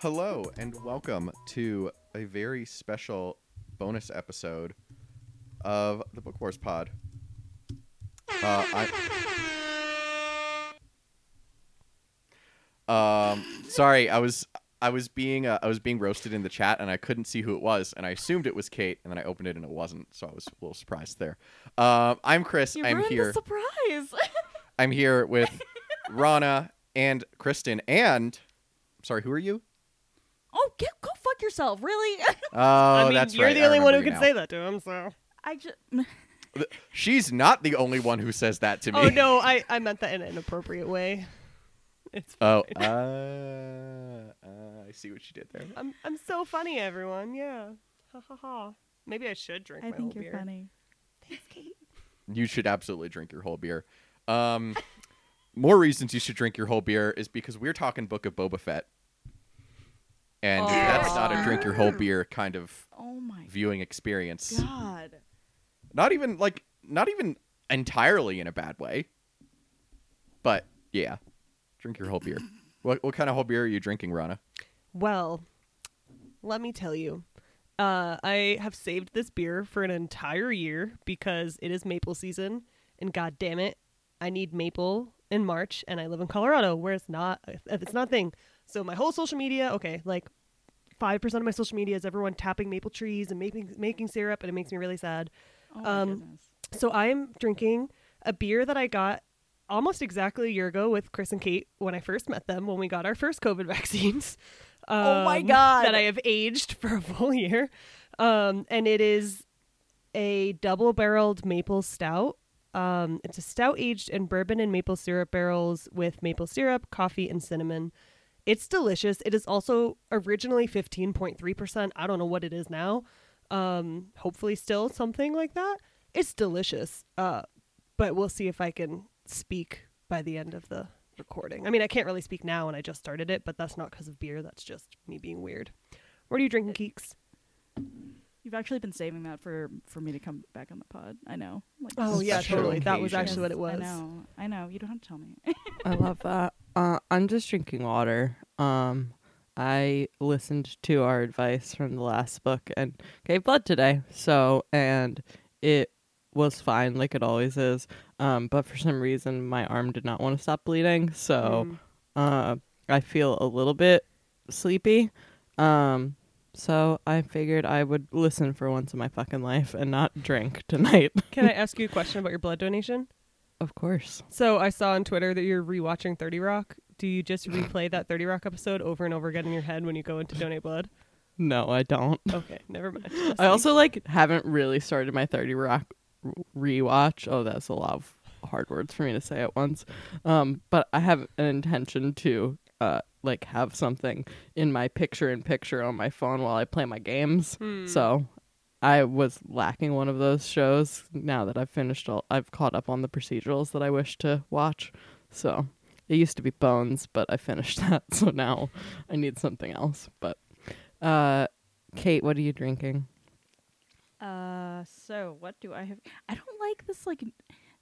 Hello and welcome to a very special bonus episode of the Book Wars Pod. Uh, I, um, sorry, I was I was being uh, I was being roasted in the chat and I couldn't see who it was and I assumed it was Kate and then I opened it and it wasn't, so I was a little surprised there. Um, I'm Chris. You I'm ruined here. the surprise. I'm here with Rana and Kristen and sorry, who are you? oh, get, go fuck yourself. Really? Oh, I mean, that's you're right. the only one who can you say that to him. So. I just. now. She's not the only one who says that to me. Oh no, I I meant that in an inappropriate way. It's. Oh, uh, uh, I see what you did there. I'm I'm so funny, everyone. Yeah. Ha ha ha. Maybe I should drink I my think whole you're beer. funny. Thanks, Kate. You should absolutely drink your whole beer. Um, more reasons you should drink your whole beer is because we're talking Book of Boba Fett, and that's not a drink your whole beer kind of Oh my viewing experience. god. Not even like not even entirely in a bad way. But yeah, drink your whole beer. What what kind of whole beer are you drinking, Rana? Well, let me tell you. Uh, I have saved this beer for an entire year because it is maple season, and god damn it, I need maple in March, and I live in Colorado where it's not it's not a thing. So my whole social media, okay, like five percent of my social media is everyone tapping maple trees and making making syrup, and it makes me really sad. Oh my Um, goodness. So I'm drinking a beer that I got almost exactly a year ago with Chris and Kate when I first met them when we got our first COVID vaccines. Oh my Um, God. That I have aged for a full year. Um, and it is a double barreled maple stout. Um, it's a stout aged in bourbon and maple syrup barrels with maple syrup, coffee, and cinnamon. It's delicious. It is also originally 15.3%. I don't know what it is now. Um, hopefully still something like that. It's delicious. Uh, but we'll see if I can speak by the end of the recording. I mean, I can't really speak now and I just started it, but that's not because of beer. That's just me being weird. What are you drinking, Keeks? You've actually been saving that for for me to come back on the pod. I know. Like, Oh, yeah, special totally. That was actually what it was. I know. I know. You don't have to tell me. I love that. Uh, I'm just drinking water. Um, I listened to our advice from the last book and gave blood today. So, and it was fine, like it always is. Um, but for some reason, my arm did not want to stop bleeding. So, Mm. uh, I feel a little bit sleepy. Um, so I figured I would listen for once in my fucking life and not drink tonight. Can I ask you a question about your blood donation? of course. So I saw on Twitter that you're rewatching 30 Rock. Do you just replay that 30 Rock episode over and over again in your head when you go in to donate blood? No, I don't. Okay, never mind. I also like haven't really started my 30 Rock rewatch. Oh, that's a lot of hard words for me to say at once. Um, but I have an intention to uh like have something in my picture in picture on my phone while I play my games. Hmm. So I was lacking one of those shows. Now that I've finished all, I've caught up on the procedurals that I wish to watch. So it used to be Bones, but I finished that. So now I need something else. But uh, Kate, what are you drinking? Uh, so what do I have? I don't like this like n-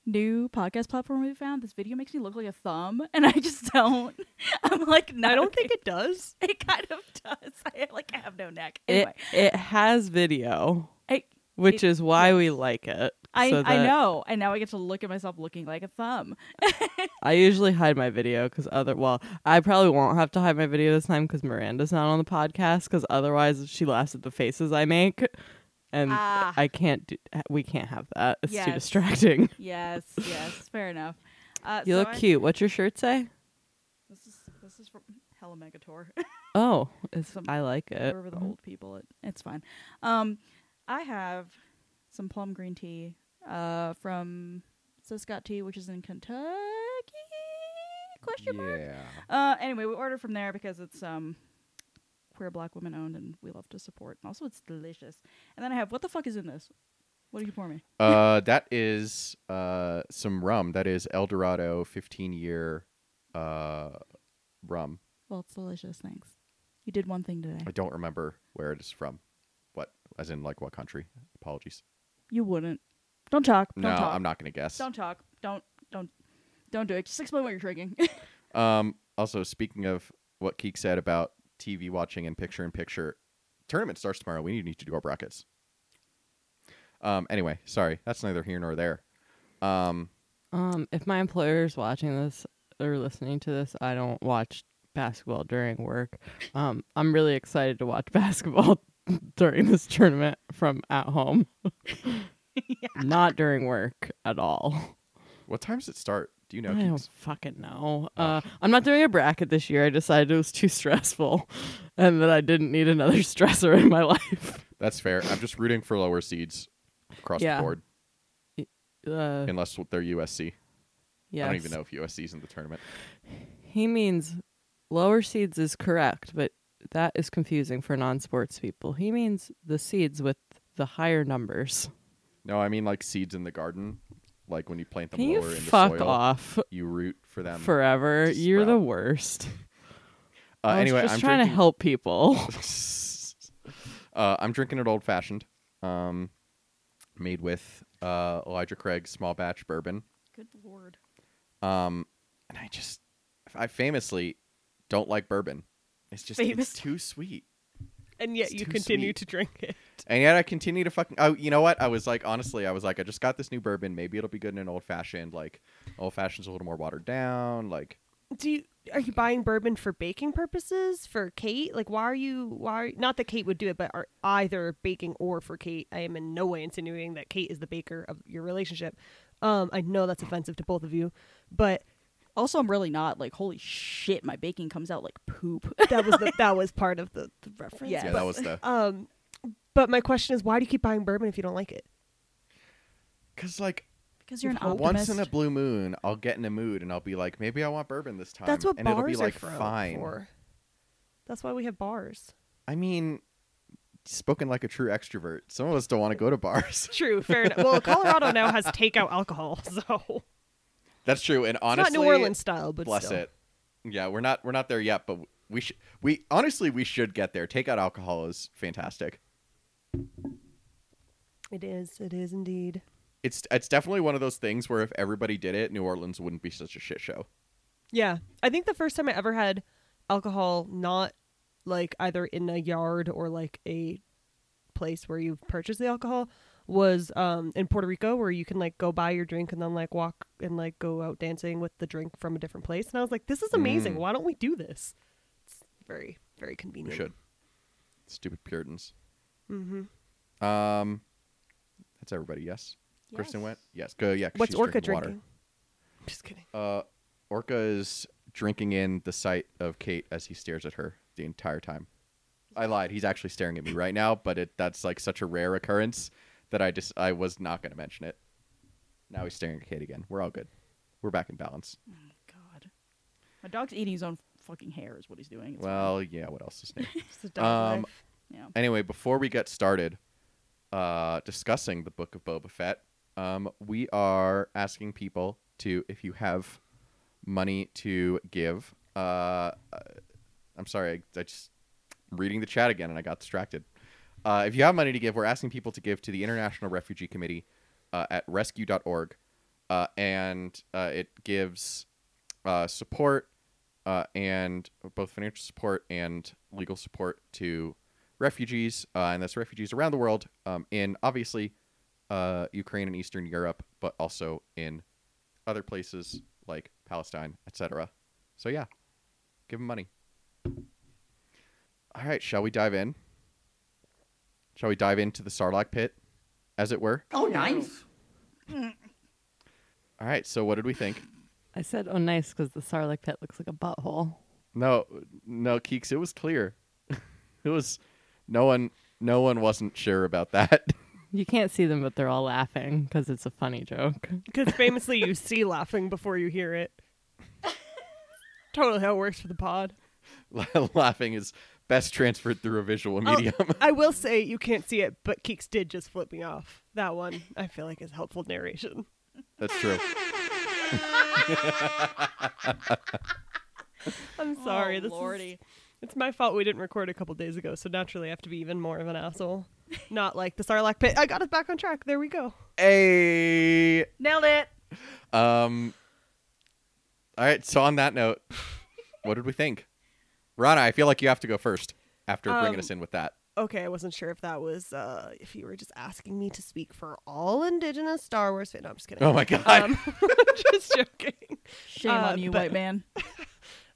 new podcast platform we found. This video makes me look like a thumb, and I just don't. I'm like, no, I don't think it does. it kind of does. I like have no neck. It Anyway, it has video, I which it- is why we like it. I, so I know, and now I get to look at myself looking like a thumb. I usually hide my video because other well, I probably won't have to hide my video this time because Miranda's not on the podcast. Because otherwise, she laughs at the faces I make, and Ah. I can't. Do, we can't have that. It's too distracting. yes, yes, fair enough. Uh, You so look I- cute. What's your shirt say? This is this is from Hella Megator. Oh, it's, Some- I like it. Wherever the old people, it, it's fine. Um, I have some plum green tea uh, from Siscott Tea, which is in Kentucky. Question mark. Yeah. Uh, anyway, we ordered from there because it's um queer black women owned, and we love to support. And also, it's delicious. And then I have what the fuck is in this? What do you pour me? Uh, that is uh some rum. That is El Dorado 15 year uh rum. Well, it's delicious. Thanks. You did one thing today. I don't remember where it is from. What, as in like what country? Apologies. You wouldn't. Don't talk. Don't no, talk. I'm not gonna guess. Don't talk. Don't don't don't do it. Just explain what you're drinking. Um, also, speaking of what Keek said about TV watching and picture in picture, tournament starts tomorrow. We need to do our brackets. Um, anyway, sorry, that's neither here nor there. Um, Um, if my employer is watching this or listening to this, I don't watch basketball during work. Um, I'm really excited to watch basketball during this tournament from at home, not during work at all. what time does it start? Do you know? I don't fucking know. Uh, I'm not doing a bracket this year. I decided it was too stressful, and that I didn't need another stressor in my life. That's fair. I'm just rooting for lower seeds across Yeah. the board, Uh, unless they're USC. yes. I don't even know if USC's in the tournament. He means lower seeds is correct, but that is confusing for non-sports people. He means the seeds with the higher numbers. No, I mean like seeds in the garden, like when you plant them Can you lower in the fuck soil. off You root for them. forever? You're the worst. uh, I was anyway, just I'm trying drinking, to help people. uh, I'm drinking it old fashioned, um, made with uh, Elijah Craig's small batch bourbon. Good lord. Um, and I just, I famously don't like bourbon. It's just Famous. it's too sweet, And yet It's you continue sweet. to drink it. and yet I continue to fucking. Oh, you know what? I was like, honestly, I was like, I just got this new bourbon. Maybe it'll be good in an old fashioned. Like, old fashioned's a little more watered down. Like, Do you are you buying bourbon for baking purposes for Kate? Like, why are you? Why? Not that Kate would do it, but are either baking or for Kate. I am in no way insinuating that Kate is the baker of your relationship. Um, I know that's offensive to both of you, but Also, I'm really not like holy shit. My baking comes out like poop. that was the, that was part of the, the reference. Yeah, yeah, but, that was the. Um, but my question is, why do you keep buying bourbon if you don't like it? Cause like Because you're an Hope. optimist. once in a blue moon, I'll get in a mood and I'll be like, maybe I want bourbon this time. That's what and bars it'll be like are for, fine. for. That's why we have bars. I mean, spoken like a true extrovert. Some of us don't want to go to bars. True, fair enough. Well, Colorado now has takeout alcohol, so That's true. And it's honestly, not New Orleans style, but bless still. it. Yeah, we're not we're not there yet, but we should. We honestly we should get there. Takeout alcohol is fantastic. It is. It is indeed. It's it's definitely one of those things where if everybody did it, New Orleans wouldn't be such a shit show. Yeah, I think the first time I ever had alcohol, not like either in a yard or like a place where you've purchased the alcohol, was um in Puerto Rico, where you can like go buy your drink and then like walk and like go out dancing with the drink from a different place. And I was like, this is amazing. Mm. Why don't we do this? It's very very We convenient. should. Stupid Puritans. Mm-hmm. Um, that's everybody. Yes. Kristen Yes. went. Yes. Go. Yeah. What's Orca drinking drinking? Just kidding. Uh, Orca is drinking in the sight of Kate as he stares at her the entire time. I lied. He's actually staring at me right now, but it that's like such a rare occurrence that I just I was not going to mention it. Now he's staring at Kate again. We're all good. We're back in balance. God. My dog's eating his own fucking hair is what he's doing. It's well, yeah. What else is new? It's a dog Um, life. yeah. anyway, before we get started uh, discussing the book of Boba Fett, um, we are asking people to, if you have money to give, uh, uh, I'm sorry, I, I just reading the chat again and I got distracted. Uh, if you have money to give, we're asking people to give to the International Refugee Committee uh, at rescue.org, uh, and uh, it gives uh, support uh, and both financial support and legal support to refugees, and that's refugees around the world, um, in obviously Ukraine and Eastern Europe, but also in other places like Palestine, etc. So yeah, give them money. All right, shall we dive in? Shall we dive into the Sarlacc pit, as it were? Oh, nice. All right. So what did we think? I said, "Oh, nice," because the Sarlacc pit looks like a butthole. No, no, Keeks. It was clear. it was no one. No one wasn't sure about that. You can't see them, but they're all laughing because it's a funny joke. Because famously, you see laughing before you hear it. totally how it works for the pod. Laughing is best transferred through a visual medium. I will say you can't see it, but Keeks did just flip me off. That one I feel like is helpful narration. That's true. I'm sorry. Oh, this lordy. is it's my fault we didn't record a couple days ago, so naturally I have to be even more of an asshole. Not like the Sarlacc pit. I got us back on track. There we go. Hey. Nailed it. Um. All right. So on that note, what did we think, Rana? I feel like you have to go first after bringing Um, us in with that. Okay, I wasn't sure if that was uh if you were just asking me to speak for all indigenous Star Wars fans. No, I'm just kidding. Oh my god. Um, just joking. Shame Uh, on you, but- white man.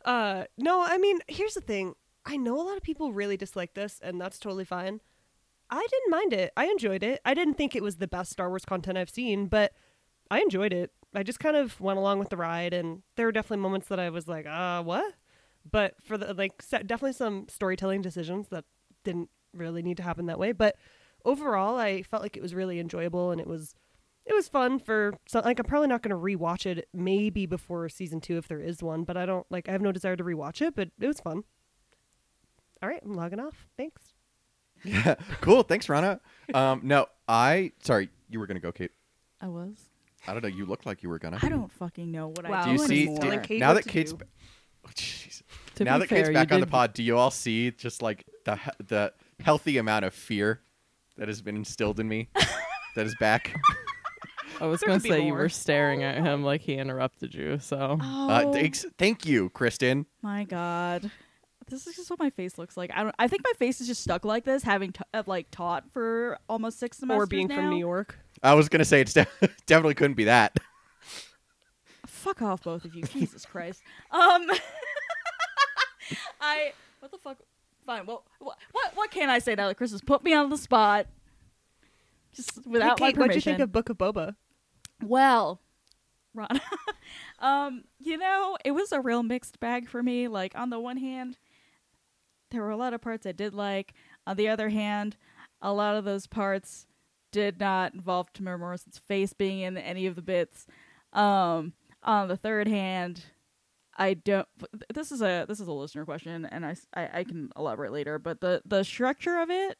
Uh, no, I mean, here's the thing. I know a lot of people really dislike this, and that's totally fine. I didn't mind it. I enjoyed it. I didn't think it was the best Star Wars content I've seen, but I enjoyed it. I just kind of went along with the ride, and there were definitely moments that I was like, uh, what? But for the, like, se- definitely some storytelling decisions that didn't really need to happen that way. But overall, I felt like it was really enjoyable, and it was it was fun for so like I'm probably not going to rewatch it maybe before season 2 if there is one, but I don't like I have no desire to rewatch it, but it was fun. All right, I'm logging off. Thanks. Yeah. cool. Thanks, Rana. Um. No, I. Sorry, you were gonna go, Kate. I was. I don't know. You looked like you were gonna. I don't fucking know what Wow. I Do you see? anymore. do- now that Kate's. Oh, jeez. To now be that Kate's back you on the pod, do you all see just like the the healthy amount of fear that has been instilled in me that is back? I was gonna could be say you were staring at him like he interrupted you. So Oh Uh, thanks, thank you, Kristen. my god. This is just what my face looks like. I don't. I think my face is just stuck like this, having t- uh, like taught for almost six semesters Or being now. from New York. I was gonna say it's de- definitely couldn't be that. Fuck off, both of you. Jesus Christ. Um, I what the fuck? Fine. Well, what what what can I say now that Chris has put me on the spot? Just without hey, Kate, my What do you think of Book of Boba? Well, Ron, um, you know, it was a real mixed bag for me. Like on the one hand, there were a lot of parts I did like. On the other hand, a lot of those parts did not involve Temuera Morrison's face being in any of the bits. Um, on the third hand, I don't. This is a this is a listener question, and I I can elaborate later. But the the structure of it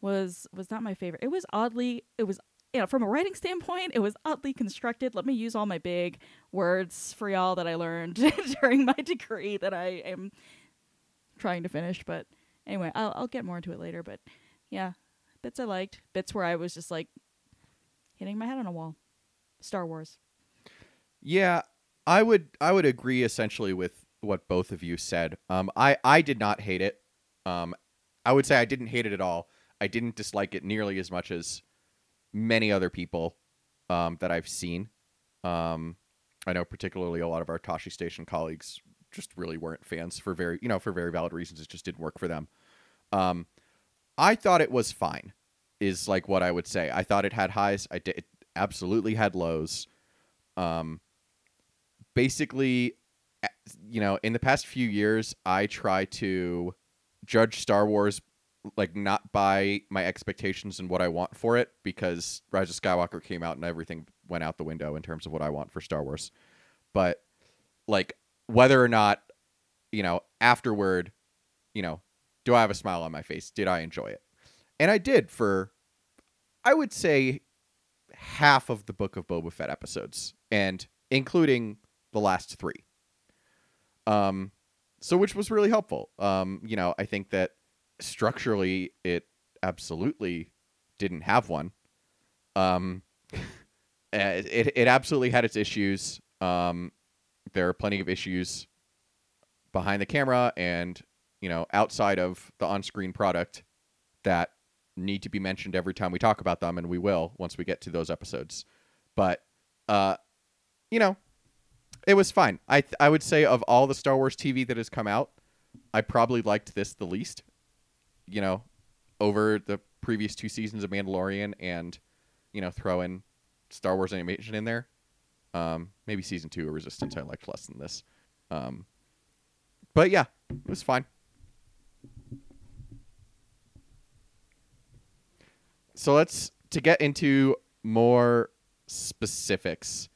was was not my favorite. It was oddly it was you know from a writing standpoint it was oddly constructed. Let me use all my big words for y'all that I learned during my degree that I am trying to finish. But anyway, I'll I'll get more into it later. But yeah, bits I liked, bits where I was just like hitting my head on a wall. Star Wars. Yeah, I would I would agree essentially with what both of you said. Um, I I did not hate it. Um, I would say I didn't hate it at all. I didn't dislike it nearly as much as many other people um, that I've seen. Um, I know particularly a lot of our Tosche Station colleagues just really weren't fans for very you know for very valid reasons. It just didn't work for them. Um, I thought it was fine. Is like what I would say. I thought it had highs. I did. It absolutely had lows. Um, basically, you know, in the past few years, I try to judge Star Wars like not by my expectations and what I want for it because Rise of Skywalker came out and everything went out the window in terms of what I want for Star Wars. But like whether or not, you know, afterward, you know, do I have a smile on my face? Did I enjoy it? And I did for I would say half of the Book of Boba Fett episodes and including the last 3. Um so which was really helpful. Um you know, I think that structurally it absolutely didn't have one. Um, uh, it it absolutely had its issues. Um, there are plenty of issues behind the camera and you know outside of the on-screen product that need to be mentioned every time we talk about them, and we will once we get to those episodes. But uh, you know, it was fine. I th- I would say of all the Star Wars TV that has come out, I probably liked this the least you know, over the previous two seasons of Mandalorian and, you know, throw in Star Wars animation in there. Um, maybe season two of Resistance I liked less than this. Um, but yeah, it was fine. So let's to get into more specifics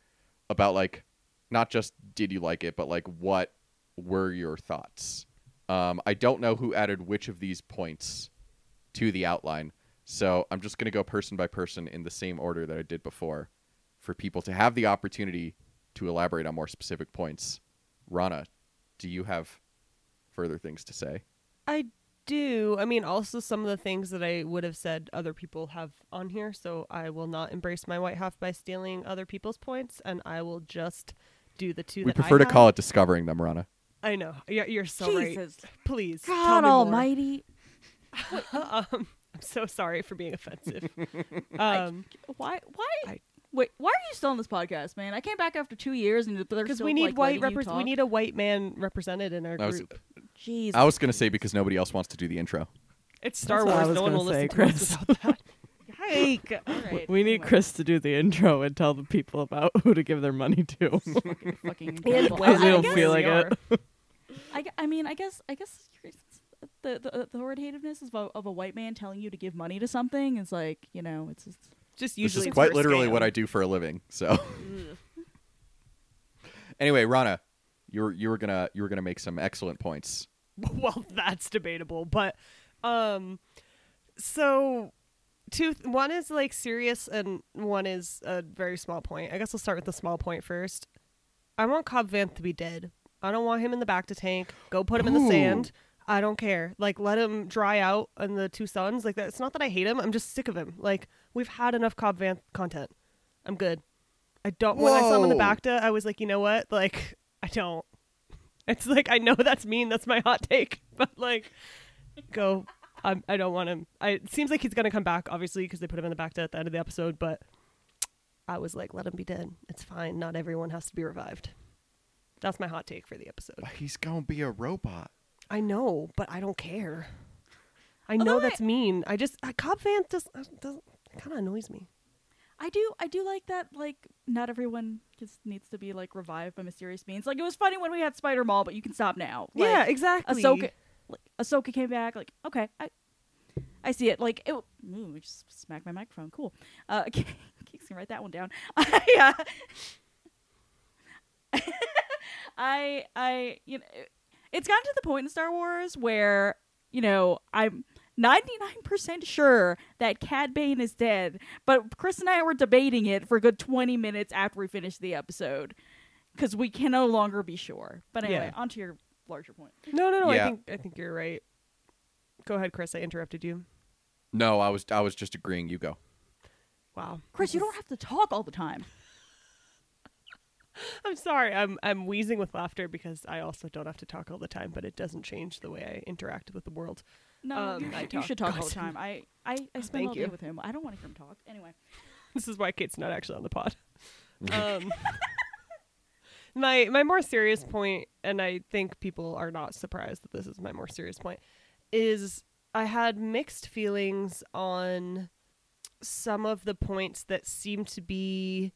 about like not just did you like it, but like what were your thoughts? Um, I don't know who added which of these points to the outline, so I'm just going to go person by person in the same order that I did before, for people to have the opportunity to elaborate on more specific points. Rana, do you have further things to say? I do. I mean, also some of the things that I would have said other people have on here, so I will not embrace my white half by stealing other people's points, and I will just do the two We that prefer I to have. call it discovering them, Rana. I know. You're, you're so right. Jesus, Please. tell God me. Almighty! um, I'm so sorry for being offensive. um, Why? Why? I- Wait, why are you still on this podcast, man? I came back after two years, and they're because we need like, white letting you repres we need a white man represented in our I was- group. Jeez, I was going to say because nobody else wants to do the intro. It's Star That's what I Wars. No one will say, listen to us Chris. without that. Yike. All right, We need anyway. Chris to do the intro and tell the people about who to give their money to. fucking And incredible. when Because we I- I don't feel like it. I, I mean, I guess, I guess the the authoritativeness of a, of a white man telling you to give money to something is like, you know, it's just Just This usually is quite literally scam. what I do for a living. So anyway, Rana, you were you were gonna you were gonna make some excellent points. well, that's debatable, but um, so two. One is like serious, and one is a very small point. I guess I'll start with the small point first. I want Cobb Vanth to be dead. I don't want him in the bacta tank. Go put him in the sand. I don't care. Like let him dry out in the two suns. Like that. It's not that I hate him. I'm just sick of him. Like we've had enough Cobb Vanth content. I'm good. I don't. When I saw him in the bacta, I was like, you know what? Like I don't. It's like I know that's mean. That's my hot take. But like, go. I'm, I don't want him. I, it seems like he's gonna come back, obviously, because they put him in the bacta at the end of the episode. But I was like, let him be dead. It's fine. Not everyone has to be revived. That's my hot take for the episode. He's gonna be a robot. I know, but I don't care. I know Although I- that's mean. I just uh, Cobb Vanth just uh, doesn't kind of annoys me. I do I do like that like not everyone just needs to be like revived by mysterious means. Like it was funny when we had Spider Maul, but you can stop now. Like, yeah, exactly. Ahsoka like Ahsoka came back, like, okay, I I see it. Like it ooh, just smacked my microphone. Cool. Uh Keeks can write that one down. I uh, I I you know it's gotten to the point in Star Wars where, you know, I'm 99% sure that Cad Bane is dead, but Chris and I were debating it for a good 20 minutes after we finished the episode because we can no longer be sure. But anyway, Yeah. on to your larger point. No, no, no. Yeah. I think I think you're right. Go ahead, Chris. I interrupted you. No, I was I was just agreeing. You go. Wow, Chris, you don't have to talk all the time. I'm sorry. I'm I'm wheezing with laughter because I also don't have to talk all the time, but it doesn't change the way I interact with the world. No, Um, you, I you should talk all the time. I, I, I spend Thank all day you. with him. I don't want to hear him talk. Anyway. This is why Kate's not actually on the pod. um, my my more serious point, and I think people are not surprised that this is my more serious point, is I had mixed feelings on some of the points that seem to be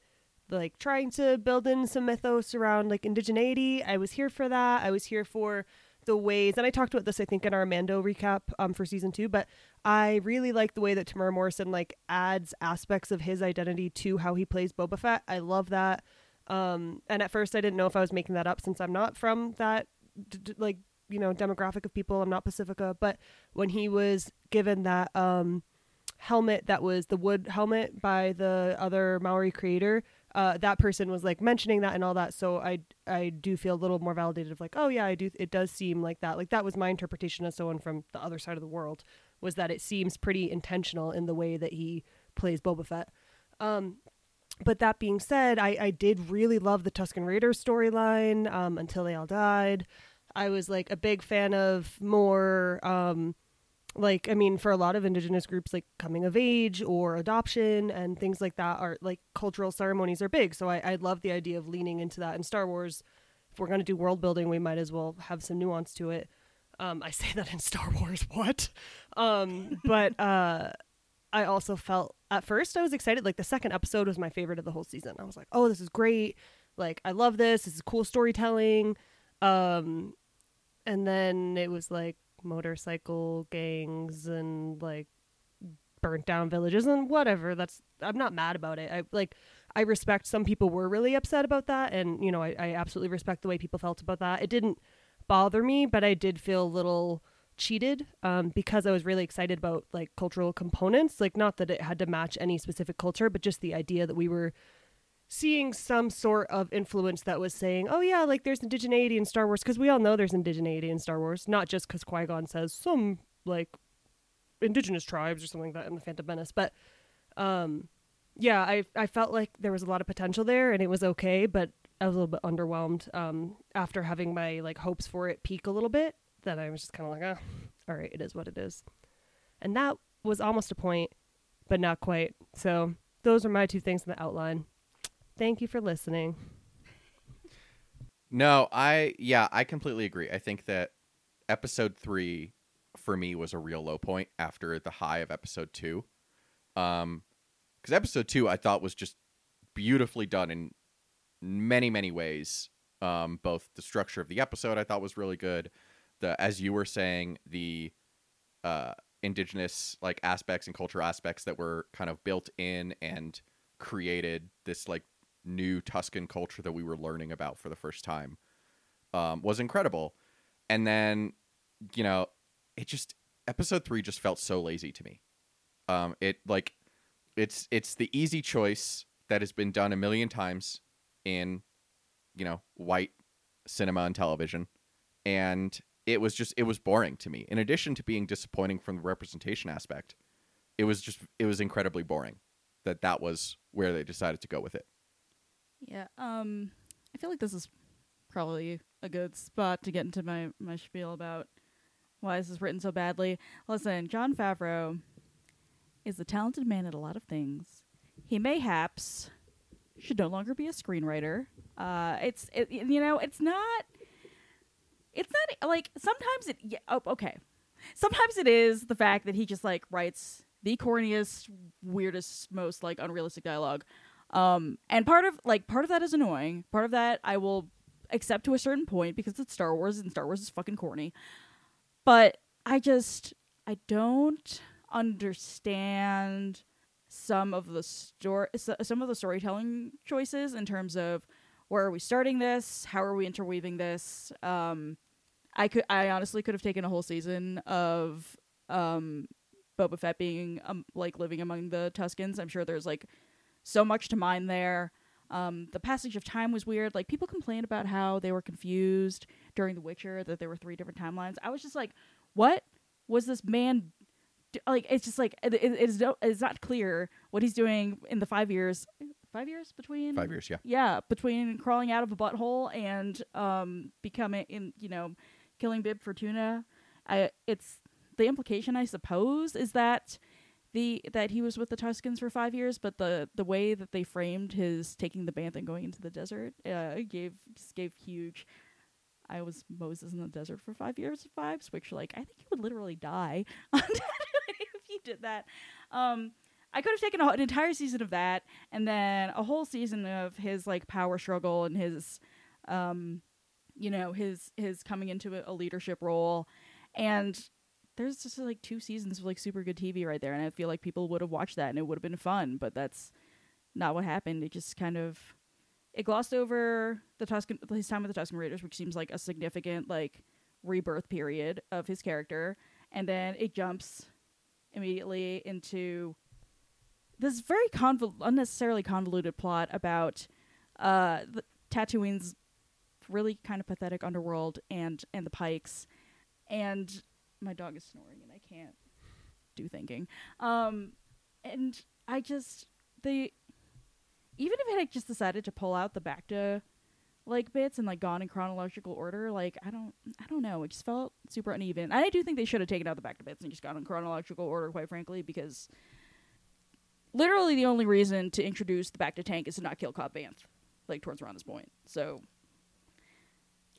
like trying to build in some mythos around like indigeneity. I was here for that. I was here for the ways, and I talked about this I think in our Mando recap um, for season two. But I really like the way that Temuera Morrison like adds aspects of his identity to how he plays Boba Fett. I love that. Um, and at first I didn't know if I was making that up since I'm not from that d- d- like you know demographic of people. I'm not Pacifica, but when he was given that um helmet that was the wood helmet by the other Maori creator, uh, that person was like mentioning that and all that. So I I do feel a little more validated of like, oh yeah, I do. It does seem like that. Like that was my interpretation as someone from the other side of the world was that it seems pretty intentional in the way that he plays Boba Fett. Um, but that being said, I, I did really love the Tusken Raiders storyline um, until they all died. I was like a big fan of more um, like I mean for a lot of indigenous groups like coming of age or adoption and things like that are like cultural ceremonies are big. So I, I love the idea of leaning into that in Star Wars. If we're gonna do world building, we might as well have some nuance to it. Um, I say that in Star Wars, what? Um, but uh, I also felt at first I was excited. Like the second episode was my favorite of the whole season. I was like, oh, this is great. Like I love this. This is cool storytelling. Um, and then it was like motorcycle gangs and like burnt down villages and whatever. That's I'm not mad about it. I like I respect some people were really upset about that, and you know I, I absolutely respect the way people felt about that. It didn't bother me, but I did feel a little cheated um, because I was really excited about like cultural components. Like, not that it had to match any specific culture, but just the idea that we were seeing some sort of influence that was saying, oh, yeah, like there's indigeneity in Star Wars, because we all know there's indigeneity in Star Wars, not just because Qui Gon says some like indigenous tribes or something like that in the Phantom Menace, but um, yeah, I I felt like there was a lot of potential there, and it was okay, but I was a little bit underwhelmed um, after having my like hopes for it peak a little bit. That I was just kind of like, ah, all right, it is what it is, and that was almost a point, but not quite. So those are my two things in the outline. Thank you for listening. No, I yeah, I completely agree. I think that episode three for me was a real low point after the high of episode two. Um, because episode two I thought was just beautifully done in many many ways. Um, both the structure of the episode I thought was really good. The as you were saying the uh indigenous like aspects and culture aspects that were kind of built in and created this like new Tusken culture that we were learning about for the first time um, was incredible. And then, you know, it just episode three just felt so lazy to me. Um, it like it's it's the easy choice that has been done a million times in you know white cinema and television, and it was just it was boring to me. In addition to being disappointing from the representation aspect, it was just it was incredibly boring. That that was where they decided to go with it. Yeah. Um, I feel like this is probably a good spot to get into my my spiel about why this is written so badly. Listen, Jon Favreau is a talented man at a lot of things. He mayhaps should no longer be a screenwriter. Uh, it's it, you know it's not it's not like sometimes it yeah, oh, okay. Sometimes it is the fact that he just like writes the corniest weirdest most like unrealistic dialogue. Um and part of like part of that is annoying. Part of that i will accept to a certain point because it's star wars and star wars is fucking corny. But i just i don't understand some of the story some of the storytelling choices in terms of where are we starting this? How are we interweaving this? Um i could i honestly could have taken a whole season of um boba fett being um, like living among the tuskens. I'm sure there's like so much to mine there. Um the passage of time was weird. Like people complain about how they were confused during the witcher that there were three different timelines. I was just like what was this man do- like it's just like it, no, it's not clear what he's doing in the five years five years between Five years, yeah. yeah between crawling out of a butthole and um becoming in you know killing bib fortuna i it's the implication i suppose is that the that he was with the tuskens for five years but the the way that they framed his taking the bantha and going into the desert uh gave gave huge I was Moses in the desert for five years vibes, which like I think you would literally die if you did that. Um, I could have taken a, an entire season of that, and then a whole season of his like power struggle and his, um, you know, his his coming into a, leadership role, and there's just like two seasons of like super good TV right there, and I feel like people would have watched that and it would have been fun, but that's not what happened. It just kind of it glossed over the Tusken his time with the Tusken Raiders, which seems like a significant like rebirth period of his character, and then it jumps immediately into this very convol- unnecessarily convoluted plot about uh Tatooine's really kind of pathetic underworld and and the Pikes, and my dog is snoring and I can't do thinking. Um, and I just the even if it had just decided to pull out the bacta like bits and like gone in chronological order, like I don't I don't know, it just felt super uneven. I do think they should have taken out the bacta bits and just gone in chronological order, quite frankly, because literally the only reason to introduce the bacta tank is to not kill Cobb Vanth, like towards around this point. So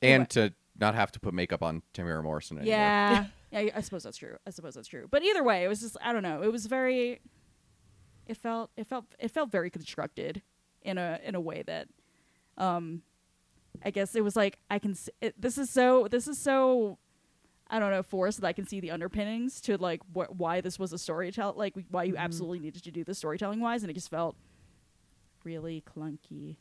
And to not have to put makeup on Temuera Morrison anymore. yeah, yeah, I- I suppose that's true. I suppose that's true. But either way, it was just I don't know. It was very. It felt it felt it felt very constructed in a in a way that, um, I guess it was like I can. s it, this is so this is so. I don't know, forced that I can see the underpinnings to like wh- why this was a storytell like why you absolutely needed to do this storytelling wise, and it just felt really clunky.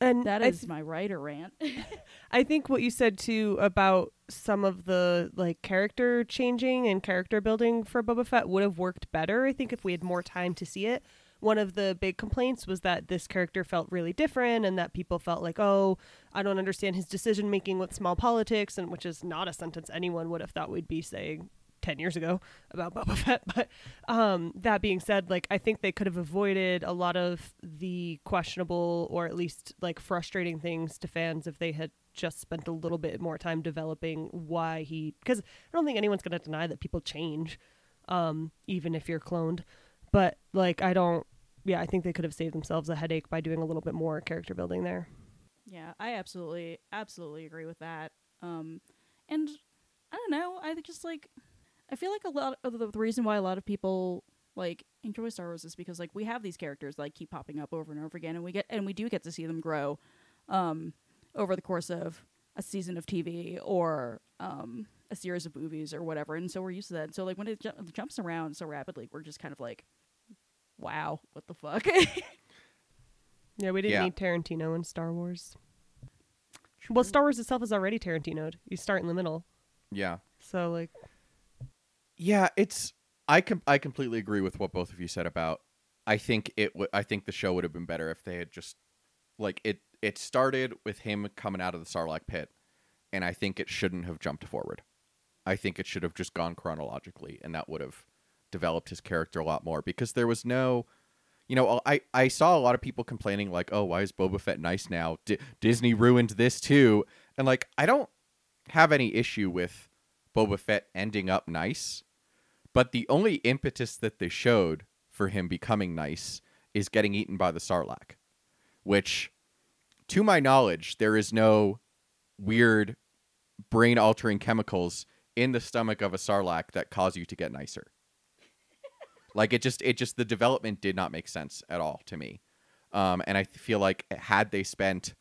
And That is th- my writer rant. I think what you said too about some of the like character changing and character building for Boba Fett would have worked better. I think if we had more time to see it. One of the big complaints was that this character felt really different and that people felt like, "Oh, I don't understand his decision making with small politics," and which is not a sentence anyone would have thought we'd be saying 10 years ago about Boba Fett. But um, that being said, like I think they could have avoided a lot of the questionable or at least like frustrating things to fans if they had just spent a little bit more time developing why he. Because I don't think anyone's going to deny that people change, um, even if you're cloned. But like I don't. Yeah, I think they could have saved themselves a headache by doing a little bit more character building there. Yeah, I absolutely, absolutely agree with that. Um, and I don't know. I just like I feel like a lot of the, the reason why a lot of people like enjoy Star Wars is because like we have these characters like keep popping up over and over again, and we get and we do get to see them grow um, over the course of a season of TV or um, a series of movies or whatever. And so we're used to that. So like when it ju- jumps around so rapidly, we're just kind of like, wow, what the fuck. Yeah, we didn't Yeah. need Tarantino in Star Wars. Well, Star Wars itself is already Tarantinoed. You start in the middle, Yeah. so like Yeah, it's I com- I completely agree with what both of you said about I think it w- I think the show would have been better if they had just like it it started with him coming out of the Sarlacc pit and I think it shouldn't have jumped forward. I think it should have just gone chronologically and that would have developed his character a lot more because there was no you know, I, I saw a lot of people complaining like, "Oh, why is Boba Fett nice now? D- Disney ruined this too." And like, I don't have any issue with Boba Fett ending up nice, but the only impetus that they showed for him becoming nice is getting eaten by the Sarlacc, which, to my knowledge, there is no weird brain-altering chemicals in the stomach of a Sarlacc that cause you to get nicer. like it just it just the development did not make sense at all to me um, and i feel like had they spent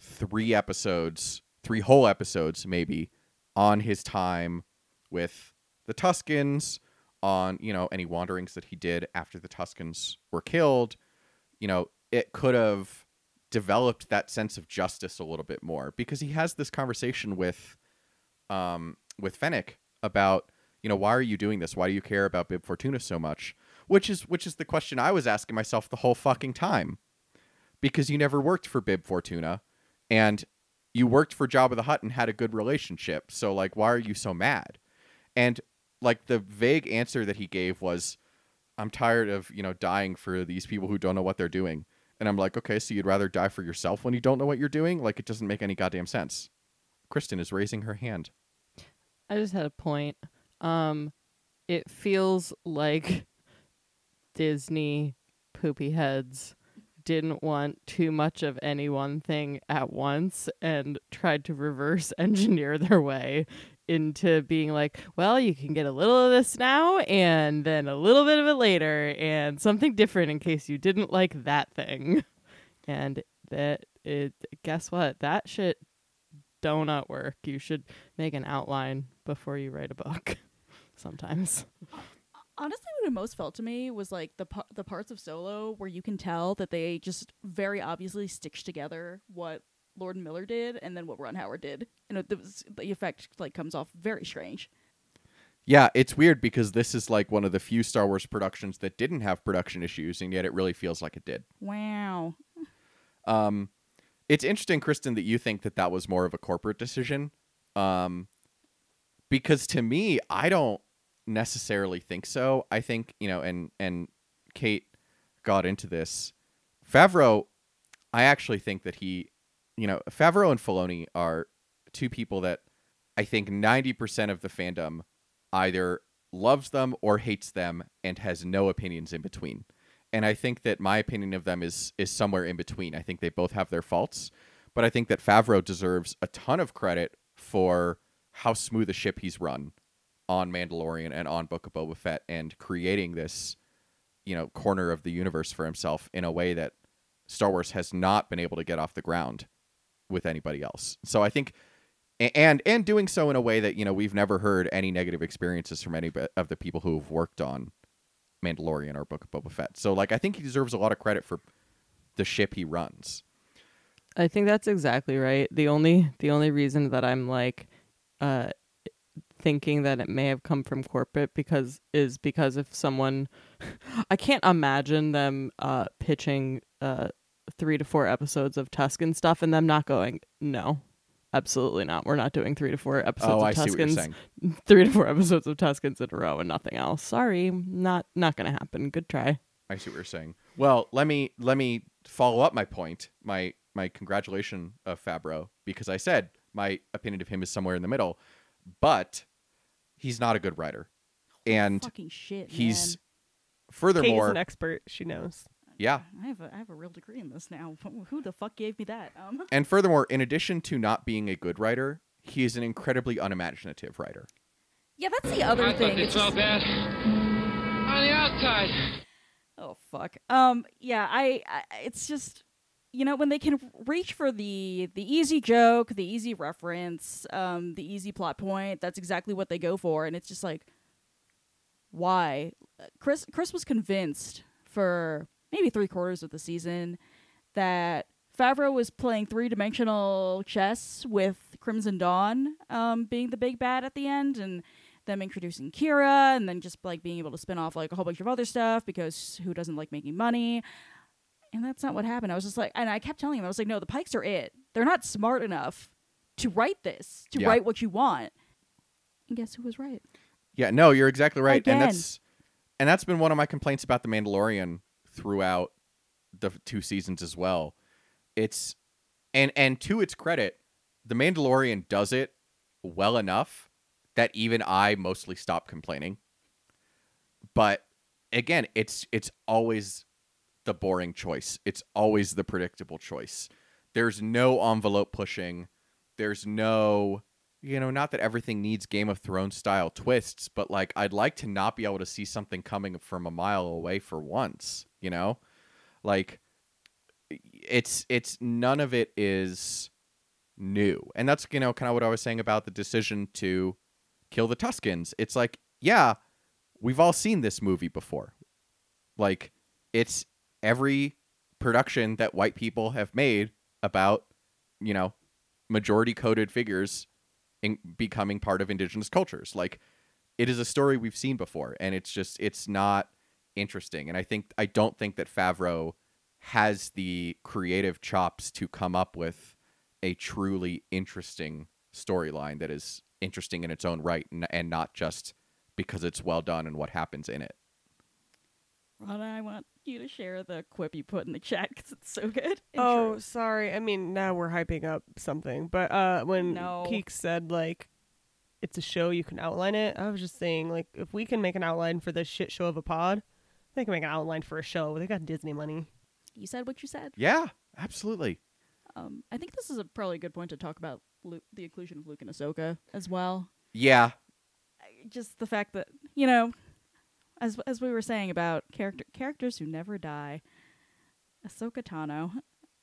three episodes three whole episodes maybe on his time with the tuskens on you know any wanderings that he did after the tuskens were killed you know it could have developed that sense of justice a little bit more because he has this conversation with um with Fennec about you know why are you doing this? Why do you care about Bib Fortuna so much? Which is which is the question I was asking myself the whole fucking time because you never worked for Bib Fortuna and you worked for Jabba the Hutt and had a good relationship. So like why are you so mad? And like the vague answer that he gave was I'm tired of you know dying for these people who don't know what they're doing. And I'm like okay so you'd rather die for yourself when you don't know what you're doing? Like it doesn't make any goddamn sense. Kristen is raising her hand. I just had a point. Um, it feels like Disney poopy heads didn't want too much of any one thing at once and tried to reverse engineer their way into being like, well, you can get a little of this now and then a little bit of it later and something different in case you didn't like that thing. And that it guess what? That shit donut work. You should make an outline before you write a book. Sometimes. honestly what it most felt to me was like the par- the parts of solo where you can tell that they just very obviously stitched together what lord miller did and then what ron howard did and it, was, the effect like comes off very strange Yeah, it's weird because this is like one of the few Star Wars productions that didn't have production issues, and yet it really feels like it did. wow Um, it's interesting, Kristen, that you think that that was more of a corporate decision, um, because to me, I don't necessarily think so. I think you know, and and Kate got into this. Favreau, I actually think that he, you know, Favreau and Filoni are two people that I think ninety percent of the fandom either loves them or hates them and has no opinions in between. And I think that my opinion of them is is somewhere in between. I think they both have their faults, but I think that Favreau deserves a ton of credit for how smooth a ship he's run on Mandalorian and on Book of Boba Fett and creating this, you know, corner of the universe for himself in a way that Star Wars has not been able to get off the ground with anybody else. So I think and and doing so in a way that you know we've never heard any negative experiences from any of the people who have worked on Mandalorian or Book of Boba Fett. So like I think he deserves a lot of credit for the ship he runs. I think that's exactly right. The only the only reason that I'm like uh thinking that it may have come from corporate because is because if someone I can't imagine them uh pitching uh 3 to 4 episodes of Tusken stuff and them not going no. Absolutely not. We're not doing 3 to 4 episodes oh, of I see what you're Tuskens. saying. 3 to 4 episodes of Tuskens in a row and nothing else. Sorry. Not not going to happen. Good try. I see what you're saying. Well, let me let me follow up my point, my my congratulation of Favreau, because I said my opinion of him is somewhere in the middle, but he's not a good writer, and fucking shit. he's man. Kate is furthermore, an expert. She knows. Yeah, I have a I have a real degree in this now. Who the fuck gave me that? Um, and furthermore, in addition to not being a good writer, he is an incredibly unimaginative writer. yeah, that's the other I thing. It's felt just- bad on the outside. Oh fuck. Um yeah, I, I it's just you know when they can reach for the the easy joke, the easy reference, um the easy plot point, that's exactly what they go for and it's just like why? Chris Chris was convinced for maybe 3 quarters of the season that Favreau was playing three-dimensional chess with Crimson Dawn um being the big bad at the end and them introducing Qi'ra and then just like being able to spin off like a whole bunch of other stuff because who doesn't like making money? And that's not what happened. I was just like, and I kept telling him, I was like, no, the Pikes are it. They're not smart enough to write this, to Yeah. write what you want. And guess who was right? Yeah, no, you're exactly right, Again. and that's and that's been one of my complaints about the Mandalorian throughout the two seasons as well. It's and and to its credit, the Mandalorian does it well enough that even I mostly stop complaining. But again, it's it's always the boring choice. It's always the predictable choice. There's no envelope pushing. There's no you know, not that everything needs Game of Thrones style twists, but like I'd like to not be able to see something coming from a mile away for once, you know? Like it's it's none of it is new. And that's, you know, kind of what I was saying about the decision to kill the Tuskens. It's like, yeah, we've all seen this movie before. Like it's every production that white people have made about, you know, majority coded figures in becoming part of indigenous cultures. Like it is a story we've seen before and it's just it's not interesting. And I think I don't think that Favreau has the creative chops to come up with a truly interesting storyline that is interesting in its own right and, and not just because it's well done and what happens in it. Rana, I want you to share the quip you put in the chat because it's so good. and Oh, true. sorry. I mean, now we're hyping up something, but uh, when No. Keek said like it's a show, you can outline it. I was just saying like if we can make an outline for this shit show of a pod, they can make an outline for a show. They got Disney money. you said what you said. Yeah, absolutely. Um, I think this is a probably a good point to talk about Luke, the inclusion of Luke and Ahsoka as well. Yeah. just the fact that you know as as we were saying about character characters who never die Ahsoka Tano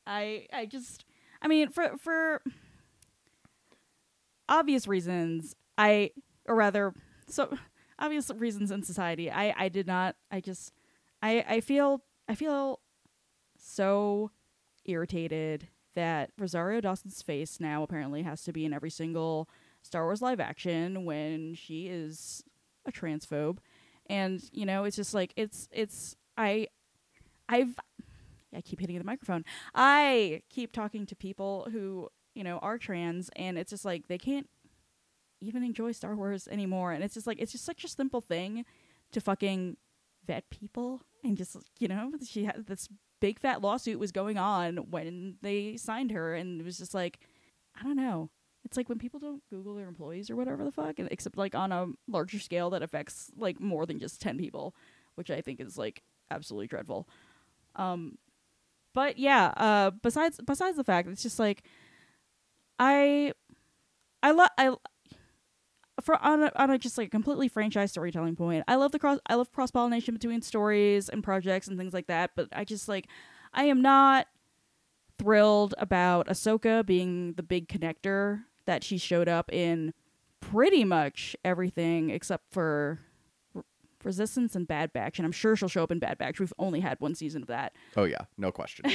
I I just I mean for for obvious reasons I or rather so obvious reasons in society I I did not I just I I feel I feel so irritated that Rosario Dawson's face now apparently has to be in every single Star Wars live action when she is a transphobe. And, you know, it's just like it's it's I I've I keep hitting the microphone. I keep talking to people who, you know, are trans and it's just like they can't even enjoy Star Wars anymore and it's just like it's just such a simple thing to fucking vet people and just you know, she had this big fat lawsuit was going on when they signed her and it was just like I don't know. It's like when people don't Google their employees or whatever the fuck, and except like on a larger scale that affects like more than just ten people, which I think is like absolutely dreadful. Um, but yeah, uh, besides besides the fact, it's just like I, I love I for on a, on a just like completely franchise storytelling point. I love the cross I love cross pollination between stories and projects and things like that. But I just like I am not thrilled about Ahsoka being the big connector that she showed up in pretty much everything except for Resistance and Bad Batch, and I'm sure she'll show up in Bad Batch. We've only had one season of that, Oh yeah, no question.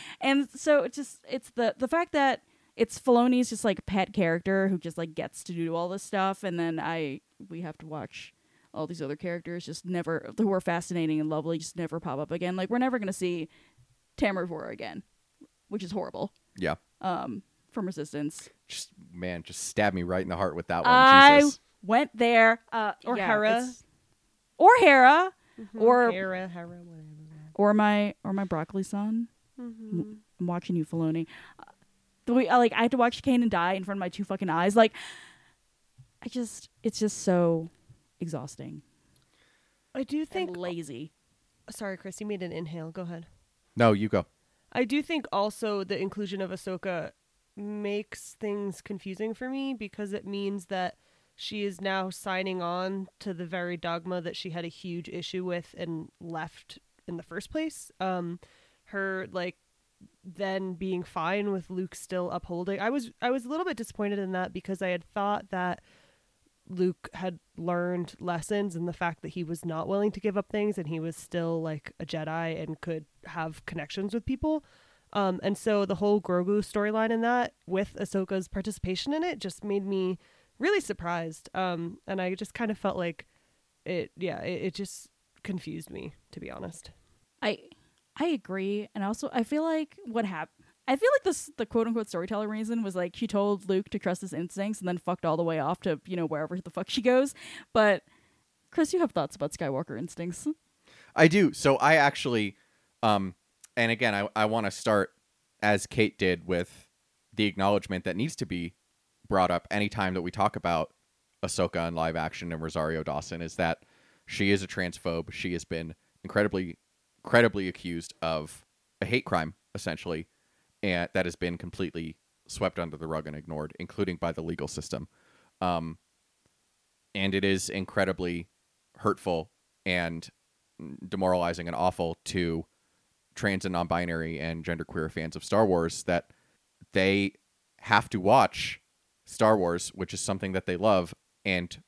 and so it's just it's the the fact that it's Filoni's just like pet character who just like gets to do all this stuff, and then I we have to watch all these other characters just never who are fascinating and lovely just never pop up again. Like we're never gonna see Tamara again, which is horrible. yeah, Um, from Resistance, just man, just stab me right in the heart with that one. I Jesus. went there. Uh, Or yeah, Hera. it's- or Hera, or Hera, Hera, whatever. or my or my broccoli son. Mm-hmm. I'm watching you, Filoni. Uh, the way I like I had to watch Kanan die in front of my two fucking eyes. Like, I just it's just so exhausting I do and think. lazy. Sorry, Chris, you made an inhale. Go ahead. No, you go. I do think also the inclusion of Ahsoka makes things confusing for me because it means that she is now signing on to the very dogma that she had a huge issue with and left in the first place. Um, her like then being fine with Luke still upholding. I was I was a little bit disappointed in that because I had thought that Luke had learned lessons and the fact that he was not willing to give up things and he was still like a Jedi and could have connections with people. Um, and so the whole Grogu storyline in that, with Ahsoka's participation in it, just made me really surprised. Um, and I just kind of felt like it, yeah, it, it just confused me, to be honest. I I agree, and also I feel like what happened. I feel like this the quote unquote storyteller reason was like she told Luke to trust his instincts and then fucked all the way off to you know wherever the fuck she goes. But Chris, you have thoughts about Skywalker instincts? I do. So I actually, um, and again, I, I want to start as Kate did with the acknowledgement that needs to be brought up anytime that we talk about Ahsoka in live action and Rosario Dawson is that she is a transphobe. She has been incredibly, credibly accused of a hate crime, essentially, and that has been completely swept under the rug and ignored, including by the legal system. Um, and it is incredibly hurtful and demoralizing and awful to trans and non-binary and genderqueer fans of Star Wars that they have to watch Star Wars, which is something that they love, and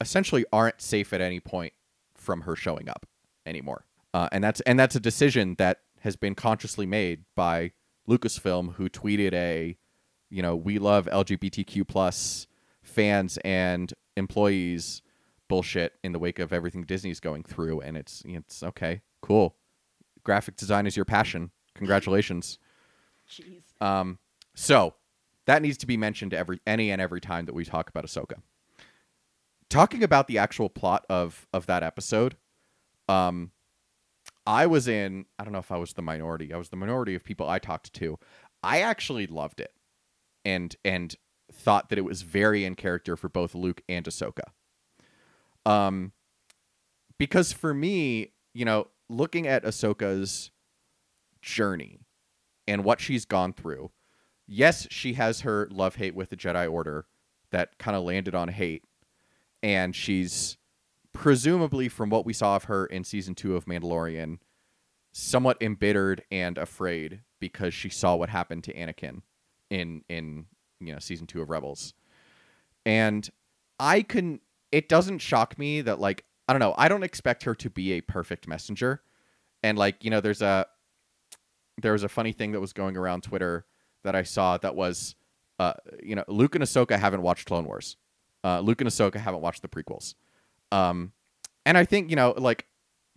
essentially aren't safe at any point from her showing up anymore. Uh, and that's and that's a decision that has been consciously made by Lucasfilm, who tweeted a, you know, we love LGBTQ plus fans and employees bullshit in the wake of everything Disney's going through, and it's it's okay, cool. Graphic design is your passion. Congratulations. Jeez. Um, so that needs to be mentioned every any and every time that we talk about Ahsoka. Talking about the actual plot of of that episode, um, I was in. I don't know if I was the minority. I was the minority of people I talked to. I actually loved it, and and thought that it was very in character for both Luke and Ahsoka. Um, because for me, you know, looking at Ahsoka's journey and what she's gone through, yes, she has her love hate with the Jedi Order that kind of landed on hate, and she's presumably, from what we saw of her in season two of Mandalorian, somewhat embittered and afraid because she saw what happened to Anakin in in you know season two of Rebels, and I can. It doesn't shock me that like I don't know. I don't expect her to be a perfect messenger, and like you know, there's a there was a funny thing that was going around Twitter that I saw that was, uh, you know, Luke and Ahsoka haven't watched Clone Wars. Uh, Luke and Ahsoka haven't watched the prequels. Um, and I think you know, like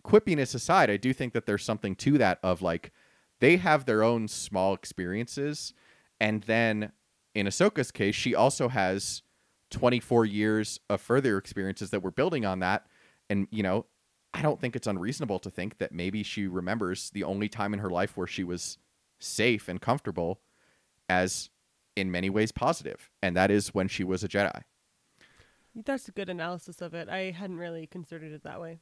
quippiness aside, I do think that there's something to that of like they have their own small experiences, and then in Ahsoka's case, she also has 24 years of further experiences that we're building on that, and you know, I don't think it's unreasonable to think that maybe she remembers the only time in her life where she was safe and comfortable as in many ways positive, and that is when she was a Jedi. That's a good analysis of it. I hadn't really considered it that way.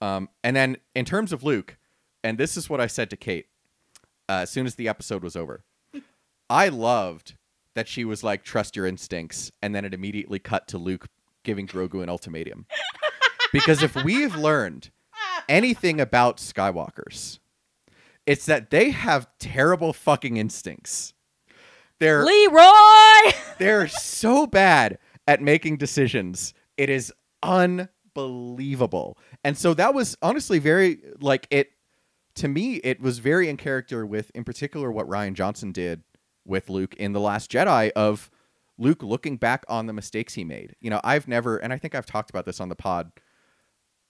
Um, and then in terms of Luke, and this is what I said to Kate uh, as soon as the episode was over. I loved that she was like, "Trust your instincts," and then it immediately cut to Luke giving Grogu an ultimatum. because if we've learned anything about Skywalkers, it's that they have terrible fucking instincts. They're Leroy. they're so bad at making decisions. It is unbelievable. And so that was honestly very like it to me it was very in character with in particular what Rian Johnson did with Luke in The Last Jedi of Luke looking back on the mistakes he made. You know, I've never and I think I've talked about this on the pod.